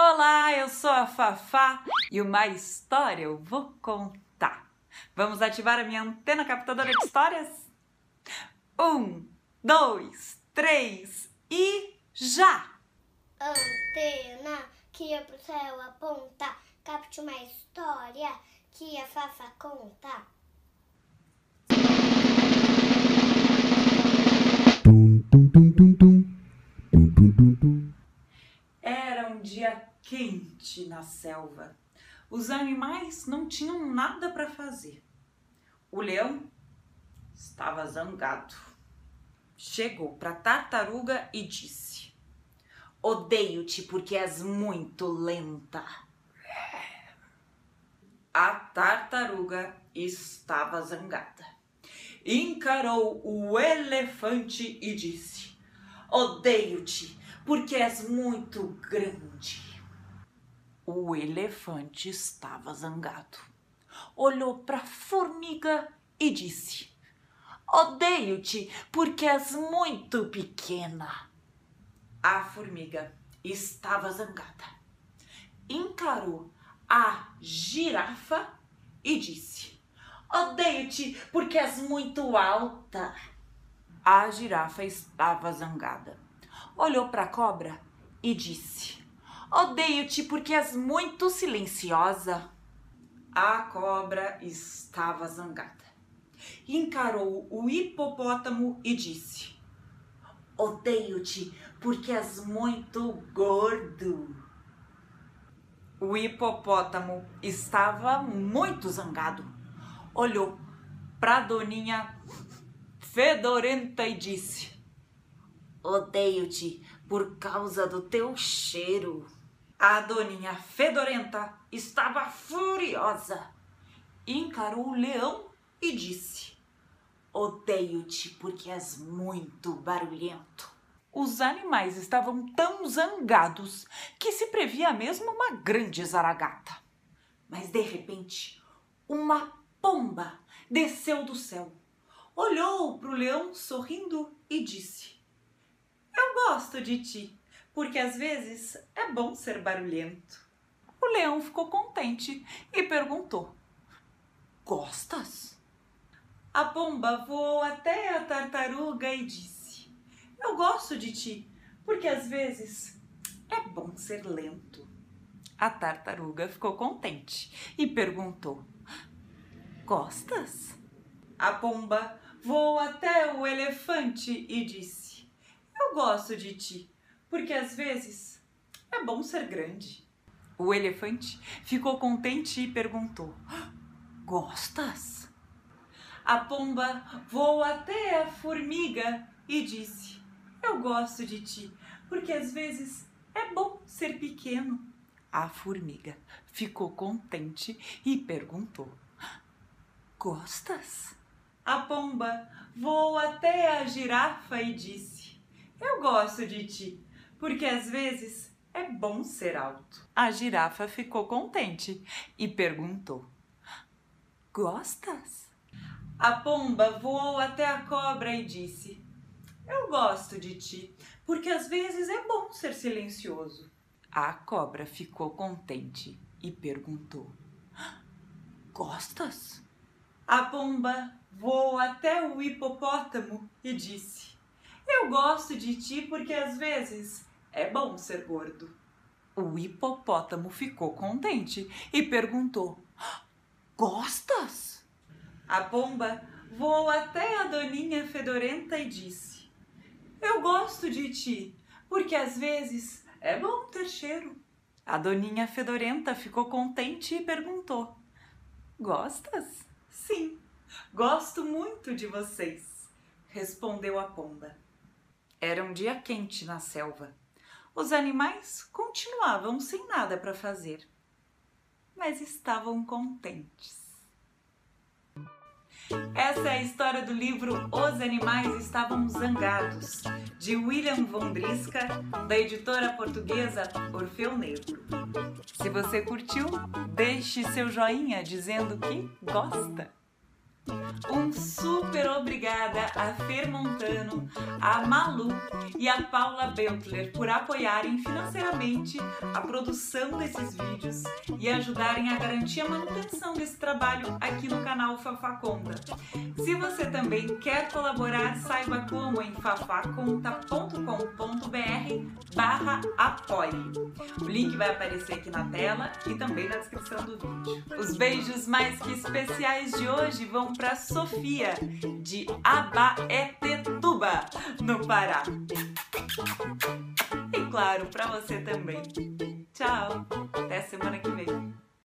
Olá, eu sou a Fafá e uma história eu vou contar. Vamos ativar a minha antena captadora de histórias? Um, dois, três e já! Antena que ia pro céu aponta, capte uma história que a Fafá conta. Quente na selva. Os animais não tinham nada para fazer. O leão estava zangado. Chegou para a tartaruga e disse: Odeio-te porque és muito lenta. A tartaruga estava zangada. Encarou o elefante e disse: Odeio-te porque és muito grande. O elefante estava zangado. Olhou para a formiga e disse: Odeio-te porque és muito pequena. A formiga estava zangada. Encarou a girafa e disse: Odeio-te porque és muito alta. A girafa estava zangada. Olhou para a cobra e disse: Odeio-te porque és muito silenciosa. A cobra estava zangada. Encarou o hipopótamo e disse: Odeio-te porque és muito gordo. O hipopótamo estava muito zangado. Olhou para doninha fedorenta e disse: Odeio-te por causa do teu cheiro. A doninha fedorenta estava furiosa. Encarou o leão e disse: Odeio-te porque és muito barulhento. Os animais estavam tão zangados que se previa mesmo uma grande zaragata. Mas de repente, uma pomba desceu do céu, olhou para o leão sorrindo e disse: Eu gosto de ti, porque às vezes é bom ser barulhento. O leão ficou contente e perguntou: Gostas? A pomba voou até a tartaruga e disse: Eu gosto de ti, porque às vezes é bom ser lento. A tartaruga ficou contente e perguntou: Gostas? A pomba voou até o elefante e disse: Eu gosto de ti, porque às vezes é bom ser grande. O elefante ficou contente e perguntou: Gostas? A pomba voou até a formiga e disse: Eu gosto de ti, porque às vezes é bom ser pequeno. A formiga ficou contente e perguntou: Gostas? A pomba voou até a girafa e disse: Eu gosto de ti, porque às vezes é bom ser alto. A girafa ficou contente e perguntou: Gostas? A pomba voou até a cobra e disse: Eu gosto de ti, porque às vezes é bom ser silencioso. A cobra ficou contente e perguntou: Gostas? A pomba voou até o hipopótamo e disse: Eu gosto de ti porque às vezes é bom ser gordo. O hipopótamo ficou contente e perguntou: Gostas? A pomba voou até a doninha fedorenta e disse: Eu gosto de ti, porque às vezes é bom ter cheiro. A doninha fedorenta ficou contente e perguntou: Gostas? Sim, gosto muito de vocês, respondeu a pomba. Era um dia quente na selva. Os animais continuavam sem nada para fazer, mas estavam contentes. Essa é a história do livro Os Animais Estavam Zangados, de William von Briska, da editora portuguesa Orfeu Negro. Se você curtiu, deixe seu joinha dizendo que gosta. Um super obrigada a Fer Montano, a Malu e a Paula Beltler por apoiarem financeiramente a produção desses vídeos e ajudarem a garantir a manutenção desse trabalho aqui no canal Fafaconta. Se você também quer colaborar, saiba como em fafaconta.com.br barra apoie. O link vai aparecer aqui na tela e também na descrição do vídeo. Os beijos mais que especiais de hoje vão para Sofia, de Abaetetuba, no Pará. E claro, para você também. Tchau, até semana que vem.